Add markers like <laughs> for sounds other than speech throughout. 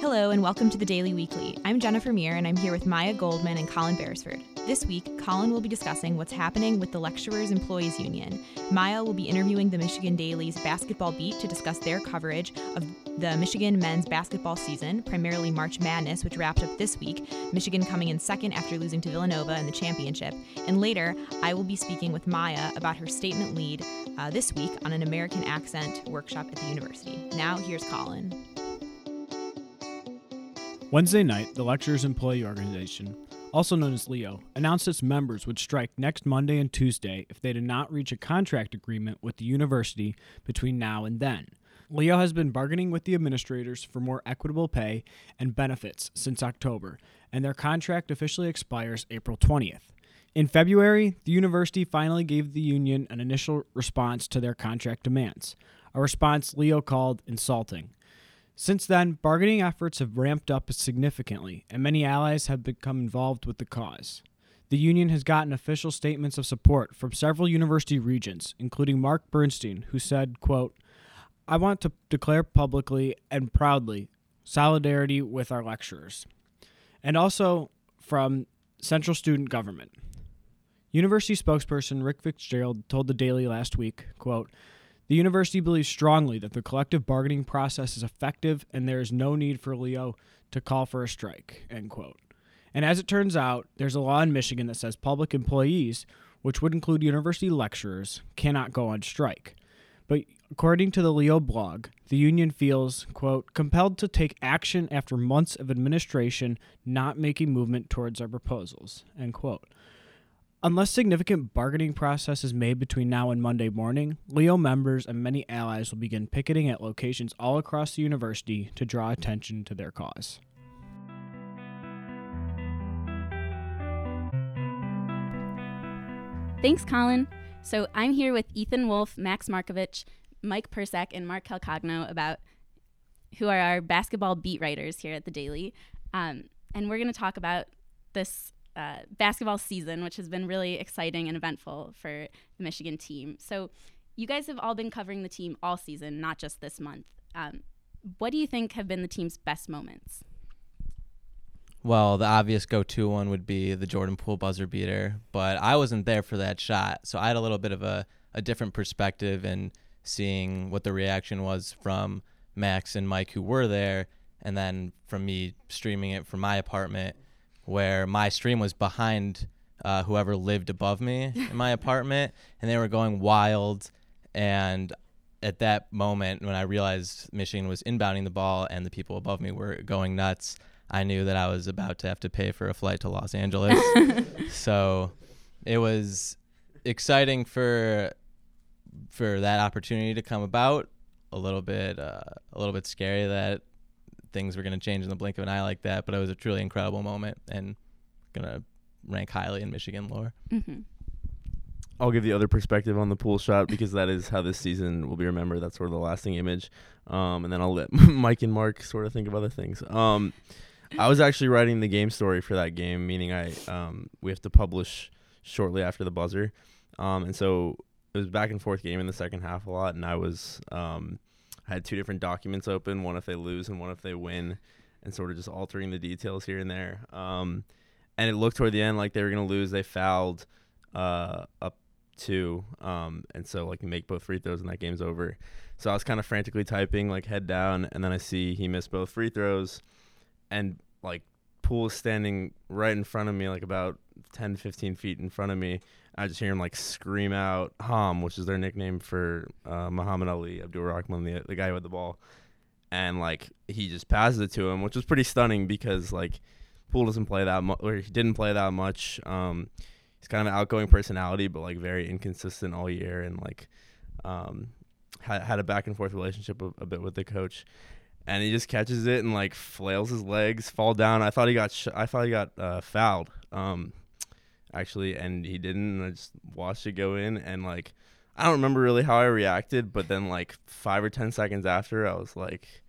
Hello, and welcome to the Daily Weekly. I'm Jennifer Meir, and I'm here with Maya Goldman and Colin Beresford. This week, Colin will be discussing what's happening with the Lecturers Employees Union. Maya will be interviewing the Michigan Daily's basketball beat to discuss their coverage of the Michigan men's basketball season, primarily March Madness, which wrapped up this week, Michigan coming in second after losing to Villanova in the championship. And later, I will be speaking with Maya about her statement lead uh, this week on an American accent workshop at the university. Now, here's Colin. Wednesday night, the Lecturers Employee Organization, also known as LEO, announced its members would strike next Monday and Tuesday if they did not reach a contract agreement with the university between now and then. LEO has been bargaining with the administrators for more equitable pay and benefits since October, and their contract officially expires April 20th. In February, the university finally gave the union an initial response to their contract demands, a response LEO called insulting. Since then, bargaining efforts have ramped up significantly, and many allies have become involved with the cause. The union has gotten official statements of support from several university regents, including Mark Bernstein, who said, quote, I want to declare publicly and proudly solidarity with our lecturers. And also from Central Student Government. University spokesperson Rick Fitzgerald told the Daily last week, quote, the university believes strongly that the collective bargaining process is effective and there is no need for Leo to call for a strike. End quote. And as it turns out, there's a law in Michigan that says public employees, which would include university lecturers, cannot go on strike. But according to the Leo blog, the union feels, quote, compelled to take action after months of administration not making movement towards our proposals, end quote. Unless significant bargaining process is made between now and Monday morning, LEO members and many allies will begin picketing at locations all across the university to draw attention to their cause. Thanks, Colin. So I'm here with Ethan Wolf, Max Marcovitch, Mike Persak, and Mark Calcagno about who are our basketball beat writers here at the Daily. Um, and we're going to talk about this uh, basketball season, which has been really exciting and eventful for the Michigan team. So, you guys have all been covering the team all season, not just this month. Um, what do you think have been the team's best moments? Well, the obvious go to one would be the Jordan Poole buzzer beater, but I wasn't there for that shot. So I had a little bit of a, a different perspective in seeing what the reaction was from Max and Mike, who were there, and then from me streaming it from my apartment where my stream was behind uh, whoever lived above me in my <laughs> apartment, and they were going wild. And at that moment, when I realized Michigan was inbounding the ball and the people above me were going nuts, I knew that I was about to have to pay for a flight to Los Angeles. <laughs> so it was exciting for for that opportunity to come about. A little bit, uh, a little bit scary that things were going to change in the blink of an eye like that. But it was a truly incredible moment and going to rank highly in Michigan lore. Mm-hmm. I'll give the other perspective on the Poole shot because that is how this season will be remembered. That's sort of the lasting image. Um, and then I'll let <laughs> Mike and Mark sort of think of other things. Um, I was actually writing the game story for that game, meaning I um, we have to publish shortly after the buzzer. Um, and so it was back and forth game in the second half a lot, and I was um, I had two different documents open, one if they lose and one if they win, and sort of just altering the details here and there. Um, and it looked toward the end like they were going to lose. They fouled uh, up two, um, and so like make both free throws and that game's over. So I was kind of frantically typing, like head down, and then I see he missed both free throws, and like Poole is standing right in front of me, like about 10, 15 feet in front of me, I just hear him like scream out Ham, which is their nickname for uh, Muhammad Ali, Abdur-Rahkman, the, the guy with the ball. And like he just passes it to him, which was pretty stunning because like Poole doesn't play that much, or he didn't play that much. Um, he's kind of an outgoing personality, but like very inconsistent all year, and like um, had had a back and forth relationship a, a bit with the coach. And he just catches it and like flails his legs, fall down. I thought he got sh- I thought he got uh, fouled. Um, actually, and he didn't. And I just watched it go in, and like I don't remember really how I reacted, but then like five or ten seconds after, I was like,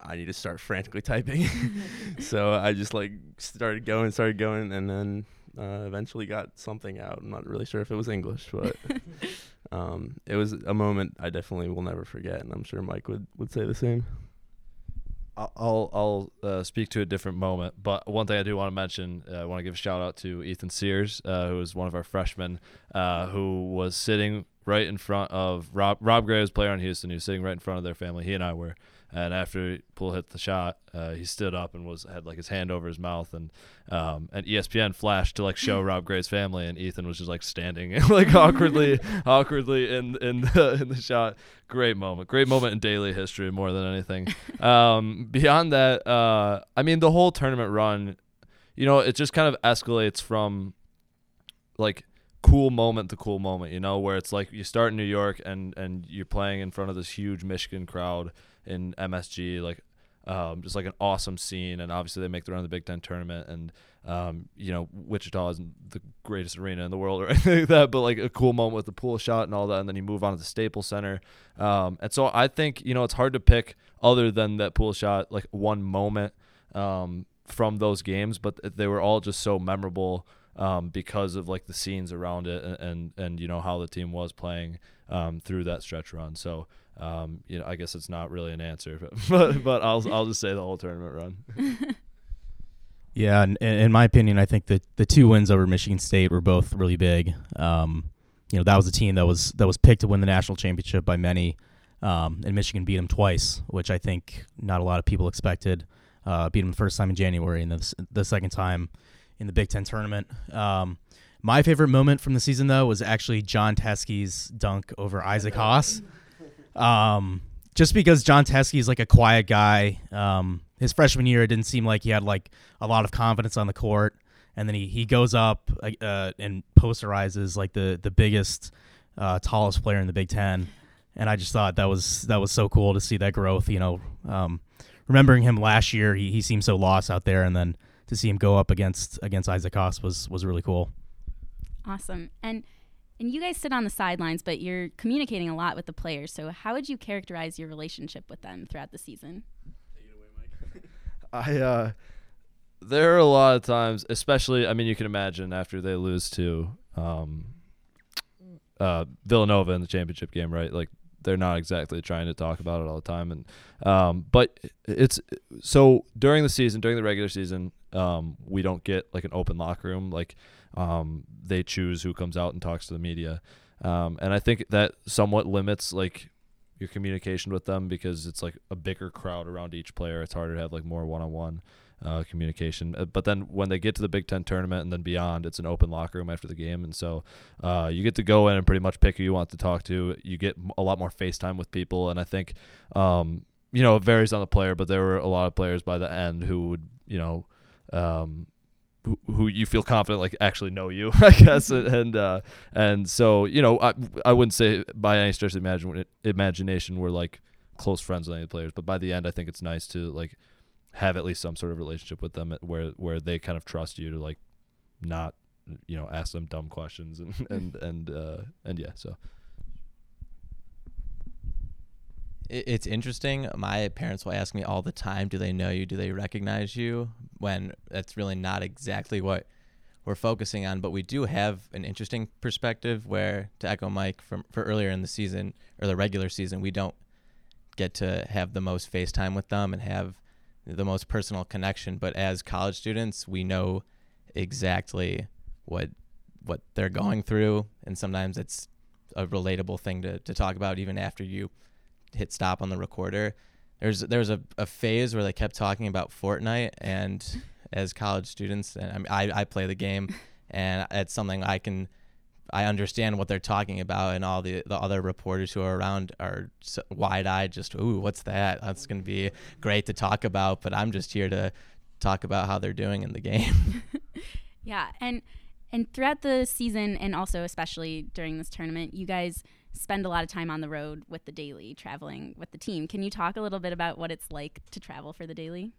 I need to start frantically typing. <laughs> so I just like started going, started going, and then uh, eventually got something out. I'm not really sure if it was English, but <laughs> um, it was a moment I definitely will never forget, and I'm sure Mike would would say the same. I'll I'll uh, speak to a different moment, but one thing I do want to mention, uh, I want to give a shout out to Ethan Sears, uh, who was one of our freshmen, uh, who was sitting right in front of Rob Rob Gray's, player on Houston. He was sitting right in front of their family. He and I were, and after Poole hit the shot, uh, he stood up and was had like his hand over his mouth, and um, and ESPN flashed to like show <laughs> Rob Gray's family, and Ethan was just like standing <laughs> like awkwardly, <laughs> awkwardly in in the, in the shot. Great moment, great moment in daily history more than anything. Um, beyond that, uh, I mean the whole tournament run, you know, it just kind of escalates from like cool moment to cool moment, you know, where it's like you start in New York and and you're playing in front of this huge Michigan crowd in MSG, like um, just like an awesome scene. And obviously they make the run of the Big Ten tournament, and um, you know Wichita isn't the greatest arena in the world <laughs> or anything like that, but like a cool moment with the Poole shot and all that. And then you move on to the Staples Center, um, and so I think you know it's hard to pick other than that Poole shot like one moment um, from those games, but they were all just so memorable um, because of like the scenes around it and, and, and you know how the team was playing um, through that stretch run. So um, you know, I guess it's not really an answer, but <laughs> but, but I'll I'll just say the whole tournament run. <laughs> yeah, and, in my opinion, I think that the two wins over Michigan State were both really big. Um, you know, that was a team that was that was picked to win the national championship by many, um, and Michigan beat them twice, which I think not a lot of people expected. Uh, beat them the first time in January, and the, the second time in the Big Ten tournament. Um, my favorite moment from the season, though, was actually John Teske's dunk over Isaac Haas. Um, just because John Teske is like a quiet guy. Um, his freshman year, it didn't seem like he had like a lot of confidence on the court, and then he, he goes up uh, and posterizes like the the biggest, uh, tallest player in the Big Ten, and I just thought that was that was so cool to see that growth. You know, um, remembering him last year, he he seemed so lost out there, and then to see him go up against against Isaac Haas was was really cool. Awesome. And and you guys sit on the sidelines, but you're communicating a lot with the players. So how would you characterize your relationship with them throughout the season? <laughs> I uh there are a lot of times, especially I mean you can imagine after they lose to um uh Villanova in the championship game, right? Like they're not exactly trying to talk about it all the time and um but it's so during the season during the regular season um we don't get like an open locker room like um they choose who comes out and talks to the media um and i think that somewhat limits like your communication with them because it's like a bigger crowd around each player it's harder to have like more one-on-one uh, communication. Uh, but then when they get to the Big Ten tournament and then beyond, it's an open locker room after the game, and so uh, you get to go in and pretty much pick who you want to talk to. You get a lot more FaceTime with people, and I think um, you know it varies on the player, but there were a lot of players by the end who would you know. Um, who, who you feel confident like actually know you, <laughs> I guess, and uh, and so you know I I wouldn't say by any stretch of imagine, imagination we're like close friends with any of the players, but by the end I think it's nice to like have at least some sort of relationship with them where where they kind of trust you to like not you know ask them dumb questions and <laughs> and and uh, and yeah so it's interesting. My parents will ask me all the time do they know you? Do they recognize you? When that's really not exactly what we're focusing on but we do have an interesting perspective where to echo mike from for earlier in the season or the regular season we don't get to have the most FaceTime with them and have the most personal connection. But as college students, we know exactly what what they're going through, and sometimes it's a relatable thing to, to talk about even after you hit stop on the recorder. There's there's a, a phase where they kept talking about Fortnite, and <laughs> as college students, and I, mean, I I play the game, and it's something I can I understand what they're talking about, and all the, the other reporters who are around are so wide eyed, just, ooh, what's that? That's going to be great to talk about, but I'm just here to talk about how they're doing in the game. <laughs> yeah. And, and throughout the season, and also especially during this tournament, you guys spend a lot of time on the road with the daily, traveling with the team. Can you talk a little bit about what it's like to travel for the daily?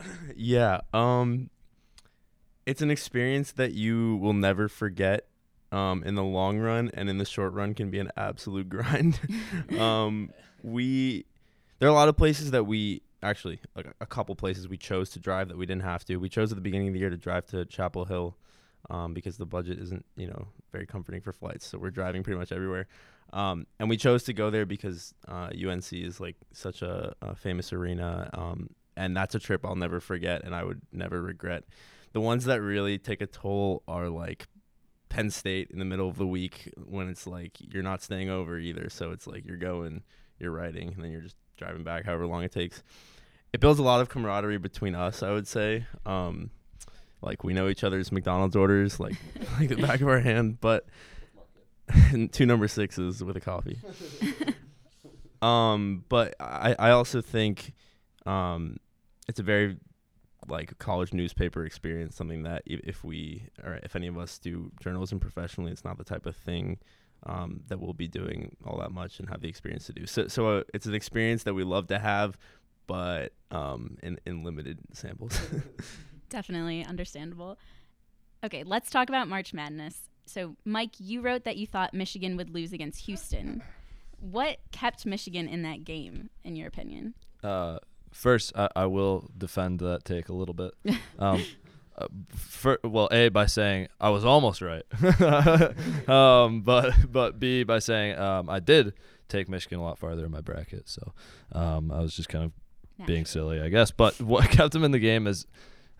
<clears throat> yeah. Um, it's an experience that you will never forget um, in the long run and in the short run can be an absolute <laughs> grind. <laughs> um, we there are a lot of places that we actually like a couple places we chose to drive that we didn't have to. We chose at the beginning of the year to drive to Chapel Hill um, because the budget isn't you know very comforting for flights, so we're driving pretty much everywhere. Um, and we chose to go there because uh, UNC is like such a, a famous arena, um, and that's a trip I'll never forget, and I would never regret. The ones that really take a toll are like Penn State in the middle of the week when it's like you're not staying over either, so it's like you're going, you're riding, and then you're just driving back, however long it takes. It builds a lot of camaraderie between us, I would say. Um, like we know each other's McDonald's orders like <laughs> <laughs> like the back of our hand, but <laughs> two number sixes with a coffee. um, but I I also think um, it's a very like college newspaper experience, something that if, if we or if any of us do journalism professionally, it's not the type of thing um, that we'll be doing all that much and have the experience to do. So so uh, it's an experience that we love to have, but um, in in limited samples. Definitely understandable. Okay, let's talk about March Madness. So, Mike, you wrote that you thought Michigan would lose against Houston. What kept Michigan in that game, in your opinion? Uh, first, I, I will defend that take a little bit. <laughs> Um, uh, for, well, a by saying I was almost right, <laughs> um, but but b by saying um, I did take Michigan a lot farther in my bracket, so um, I was just kind of being silly, I guess. But what <laughs> kept them in the game is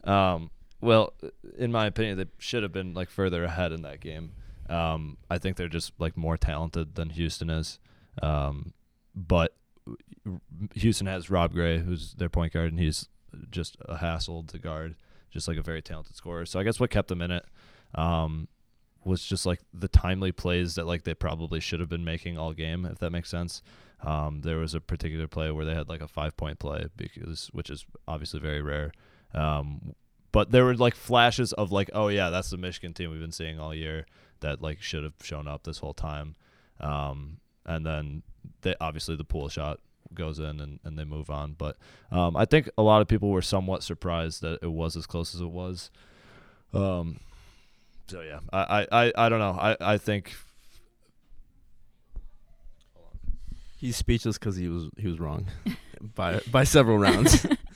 um, well, in my opinion, they should have been like further ahead in that game. Um, I think they're just like more talented than Houston is. Um, but Houston has Rob Gray, who's their point guard, and he's just a hassle to guard, just like a very talented scorer. So I guess what kept them in it um, was just like the timely plays that like they probably should have been making all game, if that makes sense. Um, there was a particular play where they had like a five point play because, which is obviously very rare. Um, but there were like flashes of like, oh yeah, that's the Michigan team we've been seeing all year that like should have shown up this whole time. Um, and then they obviously the Poole shot goes in and, and they move on. But um, I think a lot of people were somewhat surprised that it was as close as it was. Um, so yeah, I, I, I don't know. I, I think he's speechless because he was he was wrong <laughs> by by several rounds. <laughs>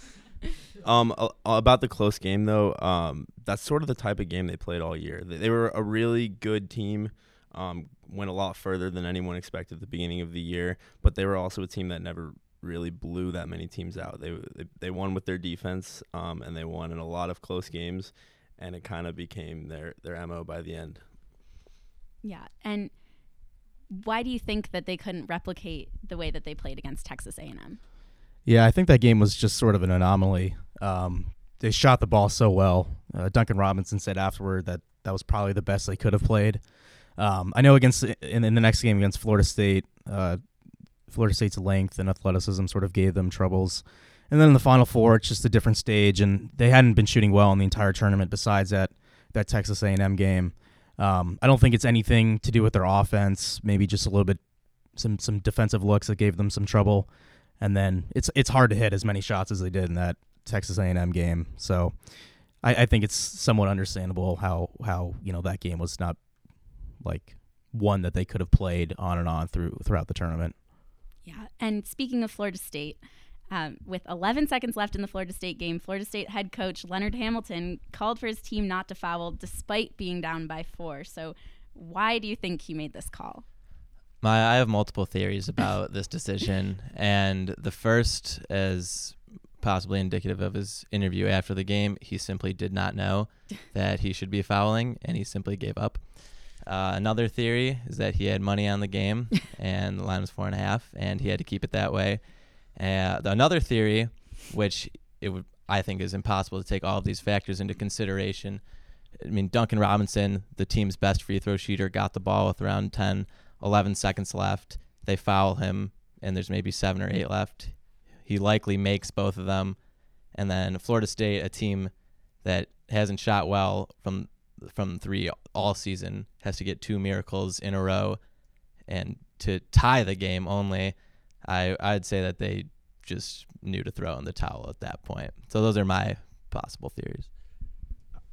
Um, about the close game though, um, that's sort of the type of game they played all year. They, they were a really good team. Um, went a lot further than anyone expected at the beginning of the year, but they were also a team that never really blew that many teams out. They they, they won with their defense, um, and they won in a lot of close games, and it kind of became their their mo by the end. Yeah, and why do you think that they couldn't replicate the way that they played against Texas A&M? Yeah, I think that game was just sort of an anomaly. Um, they shot the ball so well. Uh, Duncan Robinson said afterward that that was probably the best they could have played. Um, I know against in, in, the next game against Florida State, uh, Florida State's length and athleticism sort of gave them troubles. And then in the Final Four, it's just a different stage, and they hadn't been shooting well in the entire tournament besides that that Texas A&M game. Um, I don't think it's anything to do with their offense. Maybe just a little bit some some defensive looks that gave them some trouble and then it's it's hard to hit as many shots as they did in that Texas A&M game. So I, I think it's somewhat understandable how how you know that game was not like one that they could have played on and on through throughout the tournament. Yeah, and speaking of Florida State. Um, with 11 seconds left in the Florida State game, Florida State head coach Leonard Hamilton called for his team not to foul despite being down by four. So, why do you think he made this call? My, I have multiple theories about this decision, and the first is possibly indicative of his interview after the game. He simply did not know <laughs> that he should be fouling, and he simply gave up. Uh, another theory is that he had money on the game, <laughs> and the line was four and a half, and he had to keep it that way. Uh, another theory, which it would I think is impossible to take all of these factors into consideration. I mean, Duncan Robinson, the team's best free throw shooter, got the ball with around 10 11 seconds left. They foul him, and there's maybe seven or eight left. He likely makes both of them. And then Florida State, a team that hasn't shot well from from three all season, has to get two miracles in a row, and to tie the game only. I I'd say that they just knew to throw in the towel at that point. So those are my possible theories.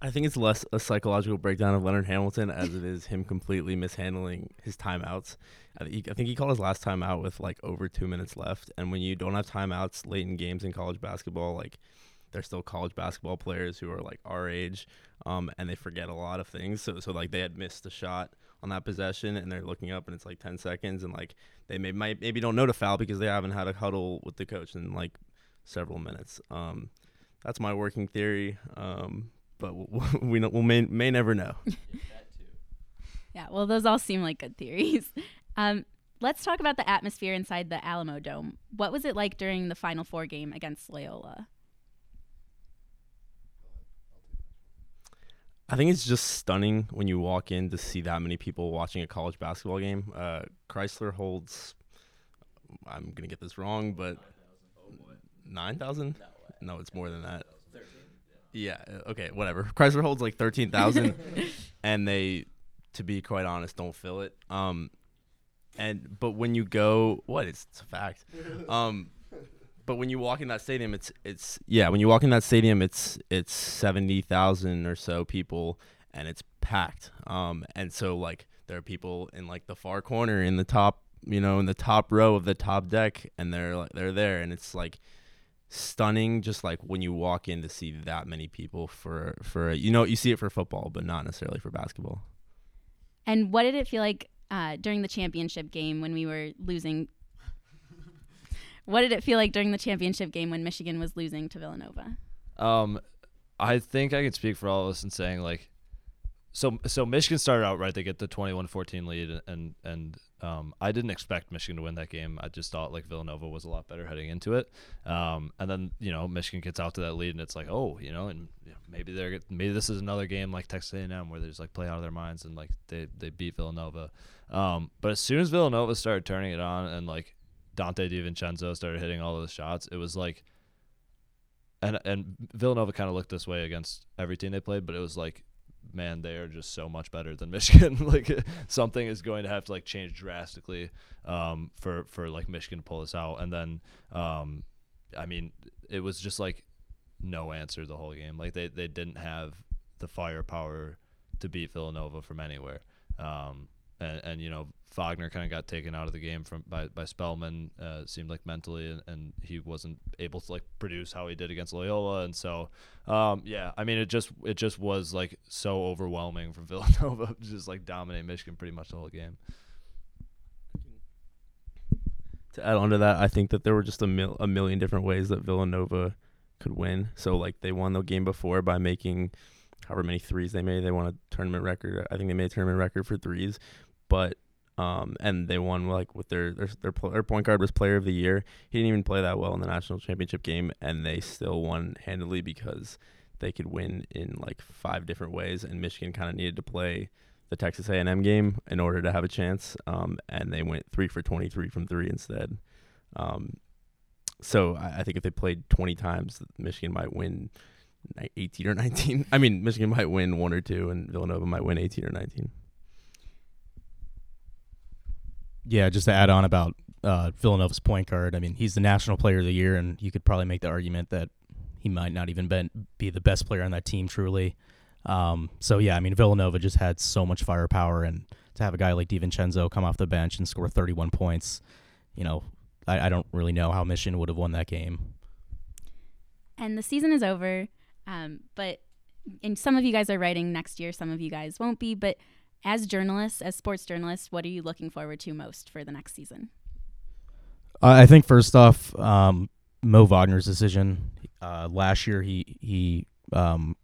I think it's less a psychological breakdown of Leonard Hamilton as it is him completely mishandling his timeouts. I think, he, called his last timeout with like over two minutes left. And when you don't have timeouts late in games in college basketball, like they're still college basketball players who are like our age, um, and they forget a lot of things. So, so like they had missed a shot on that possession and they're looking up and it's like 10 seconds and like they may might maybe don't know to foul because they haven't had a huddle with the coach in like several minutes. Um, that's my working theory. Um, but <laughs> we we may may never know. <laughs> Yeah, well, those all seem like good theories. <laughs> Um, let's talk about the atmosphere inside the Alamodome. What was it like during the Final Four game against Loyola? I think it's just stunning when you walk in to see that many people watching a college basketball game. Uh, Crisler holds, I'm going to get this wrong, but 9,000? No, it's more than that. Yeah, uh, okay, whatever. <laughs> Crisler holds like 13,000, <laughs> and they, to be quite honest, don't fill it. Um, and but when you go, what? It's, it's a fact. <laughs> Um, but when you walk in that stadium, it's it's yeah. When you walk in that stadium, it's it's seventy thousand or so people, and it's packed. Um, and so like there are people in like the far corner, in the top, you know, in the top row of the top deck, and they're like they're there, and it's like stunning. Just like when you walk in to see that many people for for you know you see it for football, but not necessarily for basketball. And what did it feel like uh, during the championship game when we were losing <laughs> what did it feel like during the championship game when Michigan was losing to Villanova? Um, I think I can speak for all of us in saying like, so so Michigan started out right. They get the 21-14 lead, and and um, I didn't expect Michigan to win that game. I just thought like Villanova was a lot better heading into it. Um, and then you know Michigan gets out to that lead, and it's like oh you know, and maybe they're maybe this is another game like Texas A&M where they just like play out of their minds and like they they beat Villanova. Um, but as soon as Villanova started turning it on and like Donte DiVincenzo started hitting all those shots, it was like, and and Villanova kind of looked this way against every team they played, but it was like, man, they are just so much better than <laughs> Michigan. like something is going to have to like change drastically um, for for like Michigan to pull this out, and then um, I mean, it was just like no answer the whole game. Like they they didn't have the firepower to beat Villanova from anywhere. Um, and, and you know Wagner kind of got taken out of the game from by by Spellman. Uh, seemed like mentally, and, and, he wasn't able to like produce how he did against Loyola, and so um, yeah, I mean it just it just was like so overwhelming for <laughs> Villanova, to just like dominate Michigan pretty much the whole game. To add on to that, I think that there were just a mil- a million different ways that Villanova could win. So like they won the game before by making however many threes they made. They won a tournament record. I think they made a tournament record for threes, but um, and they won like with their their their, their point guard was player of the year. He didn't even play that well in the national championship game, and they still won handily because they could win in like five different ways. And Michigan kind of needed to play the Texas A&M game in order to have a chance, um, and they went three for 23 from three instead. Um, so I, I think if they played 20 times, Michigan might win 18 or 19. <laughs> I mean, Michigan might win one or two, and Villanova might win 18 or 19. Yeah, just to add on about uh, Villanova's point guard. I mean, he's the national player of the year, and you could probably make the argument that he might not even been, be the best player on that team, truly. Um, so, yeah, I mean, Villanova just had so much firepower, and to have a guy like DiVincenzo come off the bench and score 31 points, you know, I, I don't really know how Michigan would have won that game. And the season is over. Um, but and some of you guys are writing next year, some of you guys won't be. But as journalists, as sports journalists, what are you looking forward to most for the next season? I think first off, um, Mo Wagner's decision. Uh, last year, he he um,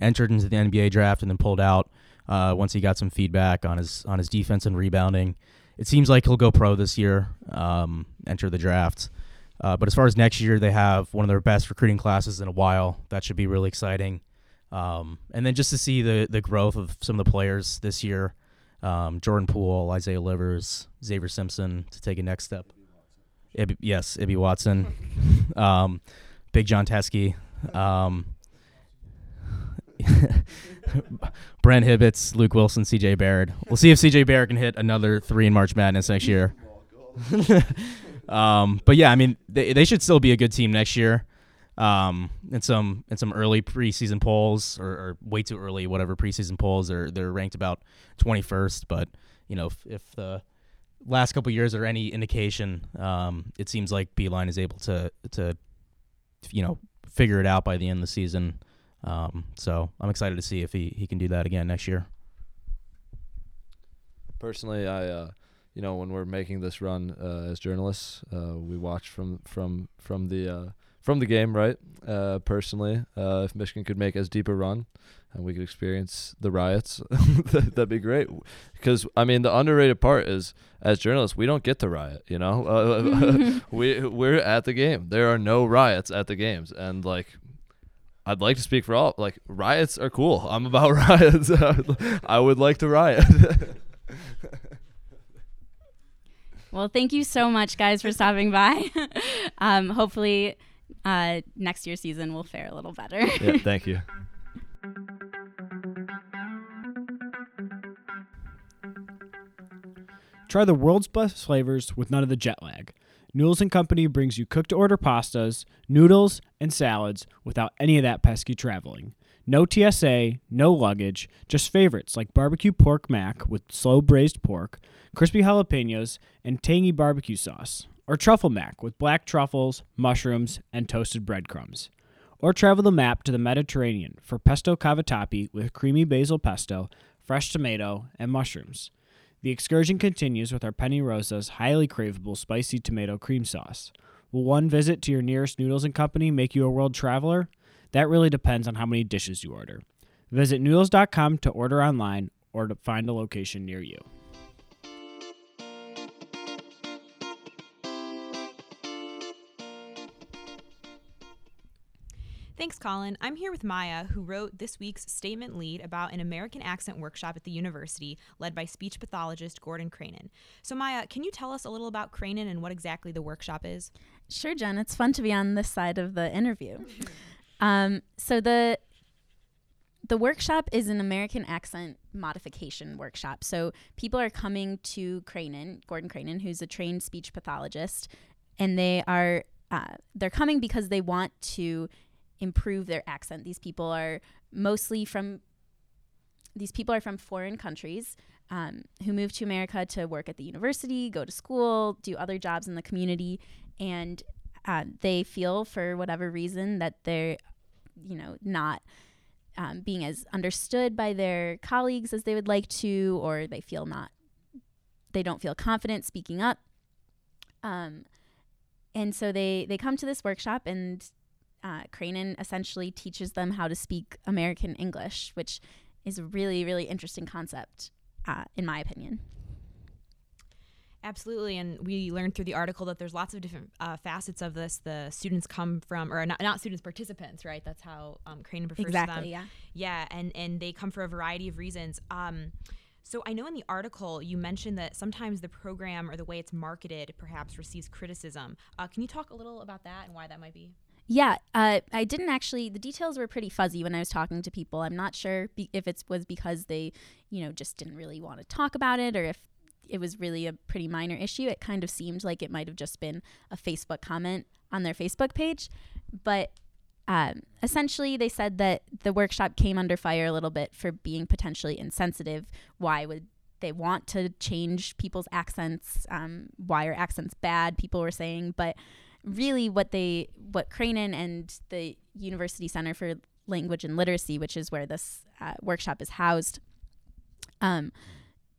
entered into the NBA draft and then pulled out uh, once he got some feedback on his on his defense and rebounding. It seems like he'll go pro this year. Um, enter the draft. Uh, but as far as next year, they have one of their best recruiting classes in a while. That should be really exciting. Um, and then just to see the the growth of some of the players this year, um, Jordan Poole, Isaiah Livers, Xavier Simpson to take a next step. Ibi, yes, Ibi Watson, <laughs> um, Big John Teske, um, <laughs> Brent Hibbitts, Luke Wilson, C.J. Baird. We'll see if C.J. Baird can hit another three in March Madness next year. <laughs> Um, but yeah, I mean, they, they should still be a good team next year. Um, in some in some early preseason polls or, or way too early, whatever preseason polls, they're they're ranked about 21st. But you know, if, if the last couple years are any indication, um, it seems like Beilein is able to to you know figure it out by the end of the season. Um, so I'm excited to see if he, he can do that again next year. personally, I, uh, you know, when we're making this run uh, as journalists, uh, we watch from from from the uh, from the game, right? Uh, personally, uh, if Michigan could make as deep a run, and we could experience the riots, <laughs> that'd be great. Because I mean, the underrated part is as journalists, we don't get to riot. You know, uh, <laughs> <laughs> we we're at the game. There are no riots at the games, and like. I'd like to speak for all. Like riots are cool. I'm about riots. I would like to riot. Well, thank you so much, guys, for stopping by. um, hopefully, uh, next year's season will fare a little better. yeah, <laughs> thank you. Try the world's best flavors with none of the jet lag. Noodles and Company brings you cooked to order pastas, noodles, and salads without any of that pesky traveling. No TSA, no luggage, just favorites like barbecue pork mac with slow braised pork, crispy jalapenos, and tangy barbecue sauce. Or truffle mac with black truffles, mushrooms, and toasted breadcrumbs. Or travel the map to the Mediterranean for pesto cavatappi with creamy basil pesto, fresh tomato, and mushrooms. The excursion continues with our Penne Rosa's highly craveable spicy tomato cream sauce. Will one visit to your nearest Noodles and Company make you a world traveler? That really depends on how many dishes you order. Visit noodles.com to order online or to find a location near you. Thanks, Colin. I'm here with Maya, who wrote this week's statement lead about an American accent workshop at the university led by speech pathologist Gordon Cranen. So, Maya, can you tell us a little about Cranen and what exactly the workshop is? Sure, Jen. It's fun to be on this side of the interview. <laughs> um, so the the workshop is an American accent modification workshop. So people are coming to Cranen, Gordon Cranen, who's a trained speech pathologist, and they are uh, they're coming because they want to improve their accent. These people are mostly from these people are from foreign countries um, who move to America to work at the university, go to school, do other jobs in the community, and uh, they feel for whatever reason that they're, you know, not um, being as understood by their colleagues as they would like to, or they feel not, they don't feel confident speaking up. Um, and so they they come to this workshop and uh, Cranen essentially teaches them how to speak American English, which is a really, really interesting concept, uh, in my opinion. Absolutely, and we learned through the article that there's lots of different uh, facets of this. The students come from, or not, not students, participants, right? That's how um, Cranen prefers exactly, them. yeah. Yeah, and and they come for a variety of reasons. Um, so I know in the article you mentioned that sometimes the program or the way it's marketed perhaps receives criticism. Uh, can you talk a little about that and why that might be? Yeah, uh, I didn't actually. The details were pretty fuzzy when I was talking to people. I'm not sure be- if it was because they, you know, just didn't really want to talk about it, or if it was really a pretty minor issue. It kind of seemed like it might have just been a Facebook comment on their Facebook page, but um, essentially they said that the workshop came under fire a little bit for being potentially insensitive. Why would they want to change people's accents? Um, why are accents bad? People were saying, but really what they what Cranen and the University Center for Language and Literacy, which is where this uh, workshop is housed, um,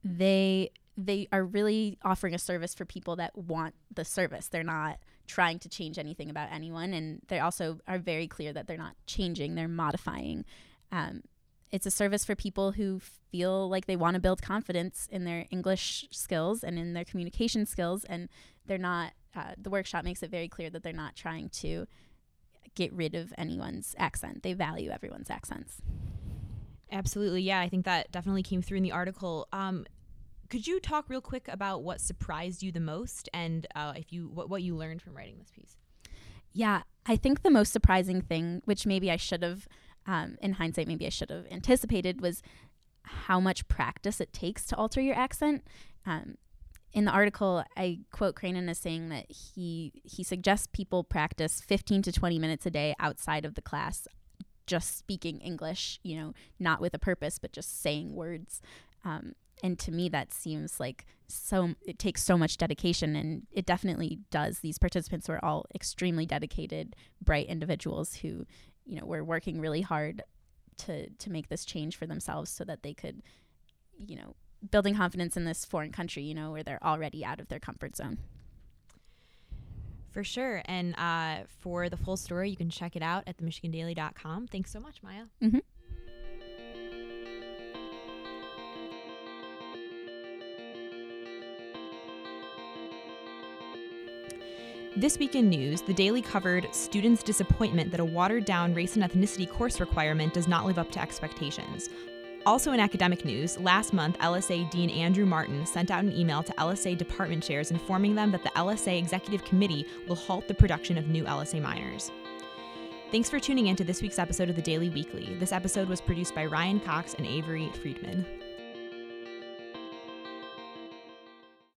they they are really offering a service for people that want the service. They're not trying to change anything about anyone, and they also are very clear that they're not changing; they're modifying. Um, it's a service for people who feel like they want to build confidence in their English skills and in their communication skills, and they're not. Uh, the workshop makes it very clear that they're not trying to get rid of anyone's accent. They value everyone's accents. Absolutely, yeah. I think that definitely came through in the article. Um, could you talk real quick about what surprised you the most, and uh, if you what, what you learned from writing this piece? Yeah, I think the most surprising thing, which maybe I should have, um, in hindsight, maybe I should have anticipated, was how much practice it takes to alter your accent. Um, in the article, I quote Cranen as saying that he he suggests people practice 15 to 20 minutes a day outside of the class, just speaking English. You know, not with a purpose, but just saying words. Um, and to me, that seems like so. It takes so much dedication, and it definitely does. These participants were all extremely dedicated, bright individuals who, you know, were working really hard to to make this change for themselves, so that they could, you know, building confidence in this foreign country, you know, where they're already out of their comfort zone. For sure. And uh, for the full story, you can check it out at themichigandaily.com. Thanks so much, Maya. Mm-hmm. This week in news, the Daily covered students' disappointment that a watered down race and ethnicity course requirement does not live up to expectations. Also, in academic news, last month, LSA Dean Andrew Martin sent out an email to LSA department chairs informing them that the LSA Executive Committee will halt the production of new LSA minors. Thanks for tuning in to this week's episode of the Daily Weekly. This episode was produced by Ryan Cox and Avery Friedman.